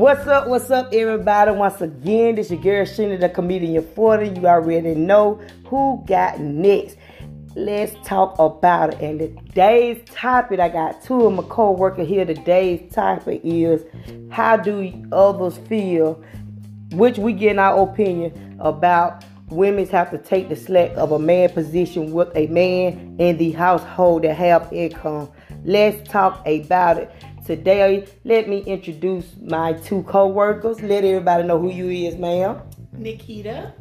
What's up? What's up, everybody? Once again, this is girl Sheena, the comedian 40. You already know who got next. Let's talk about it. And today's topic, I got two of my co-workers here. Today's topic is how do others feel, which we get in our opinion about women have to take the slack of a man position with a man in the household that have income. Let's talk about it. Today, let me introduce my two co-workers. Let everybody know who you is, ma'am. Nikita.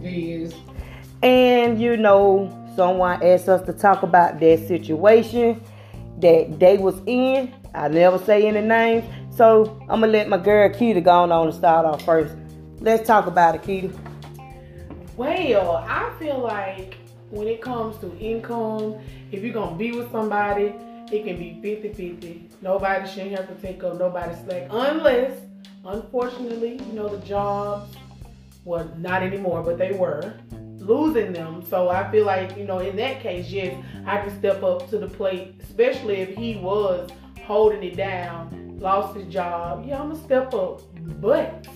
Liz. And you know, someone asked us to talk about their situation that they was in. I never say any names. So I'm gonna let my girl Keita go on and start off first. Let's talk about it, Keita. Well, I feel like when it comes to income, if you're gonna be with somebody, it can be 50-50. Nobody shouldn't have to take up nobody's slack unless, unfortunately, you know, the jobs, well, not anymore, but they were losing them. So I feel like, you know, in that case, yes, I can step up to the plate, especially if he was holding it down, lost his job. Yeah, I'm gonna step up. But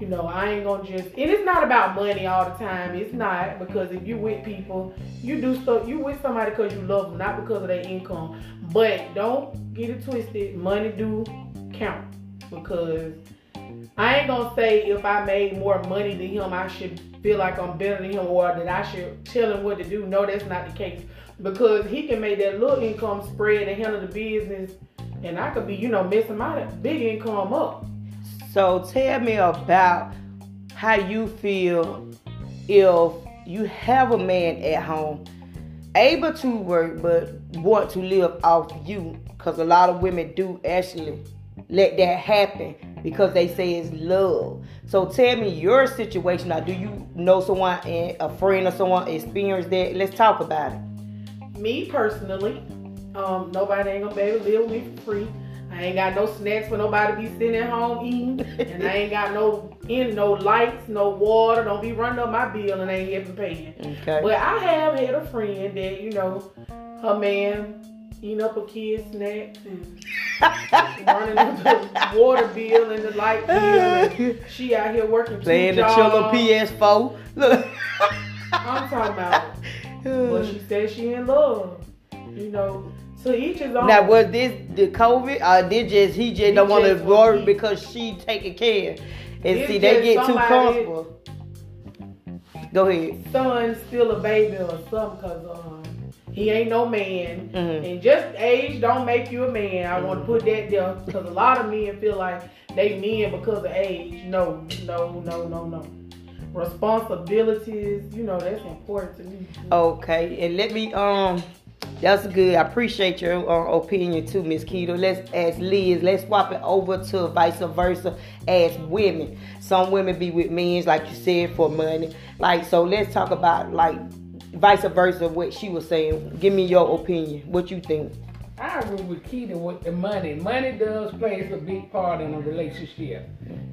you know, I ain't gonna just and it's not about money all the time. It's not because if you with people, you do stuff you with somebody because you love them, not because of their income. But don't get it twisted. Money do count because I ain't gonna say if I made more money than him, I should feel like I'm better than him or that I should tell him what to do. No, that's not the case. Because he can make that little income spread and handle the business and I could be, you know, messing my big income up. So tell me about how you feel if you have a man at home able to work but want to live off you because a lot of women do actually let that happen because they say it's love. So tell me your situation now. Do you know someone and a friend or someone experienced that? Let's talk about it. Me personally, um, nobody ain't gonna be able to live with me for free. I ain't got no snacks for nobody to be sitting at home eating, and I ain't got no in no lights, no water. Don't be running up my bill and ain't even paying. Okay. But I have had a friend that you know, her man eating up a kid's snacks and running up the water bill and the light bill. And she out here working Playing the chiller PS4. Look. I'm talking about. But she said she in love. You know, to each own. Now was this the COVID or did just he just don't want to worry was- because she taking care? And see they get too comfortable. Go ahead. son still a baby or something because um, he ain't no man. Mhm. And just age don't make you a man. I want to put that there because a lot of men feel like they men because of age. No, no, no, no, no. Responsibilities, you know, that's important to me. Okay, and let me um. That's good. I appreciate your uh, opinion too, Miss Keto. Let's ask Liz. Let's swap it over to vice versa as women. Some women be with men, like you said, for money. Like so, let's talk about like vice versa. What she was saying. Give me your opinion. What you think? I agree with Keita with the money. Money does plays a big part in a relationship.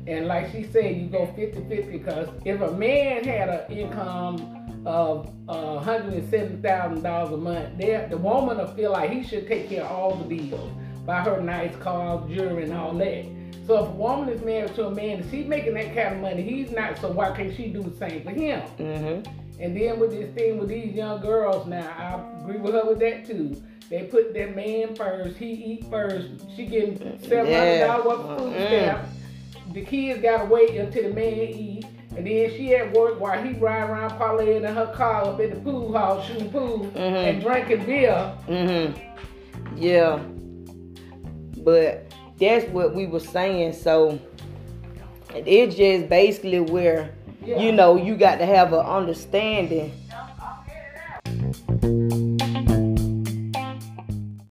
And like she said, you go 50-50 because if a man had an income of uh, $170,000 a month, the woman will feel like he should take care of all the bills, buy her nice cars, jewelry, and all that. So if a woman is married to a man and she's making that kind of money, he's not, so why can't she do the same for him? Mm-hmm. And then with this thing with these young girls now, I agree with her with that too. They put that man first, he eat first. She getting seven hundred dollars worth of food Mm. stamps. The kids gotta wait until the man eat. And then she at work while he ride around parlaying in her car up at the pool hall shooting pool and drinking beer. Mm-hmm. Yeah. But that's what we were saying. So it's just basically where Yeah. you know you got to have an understanding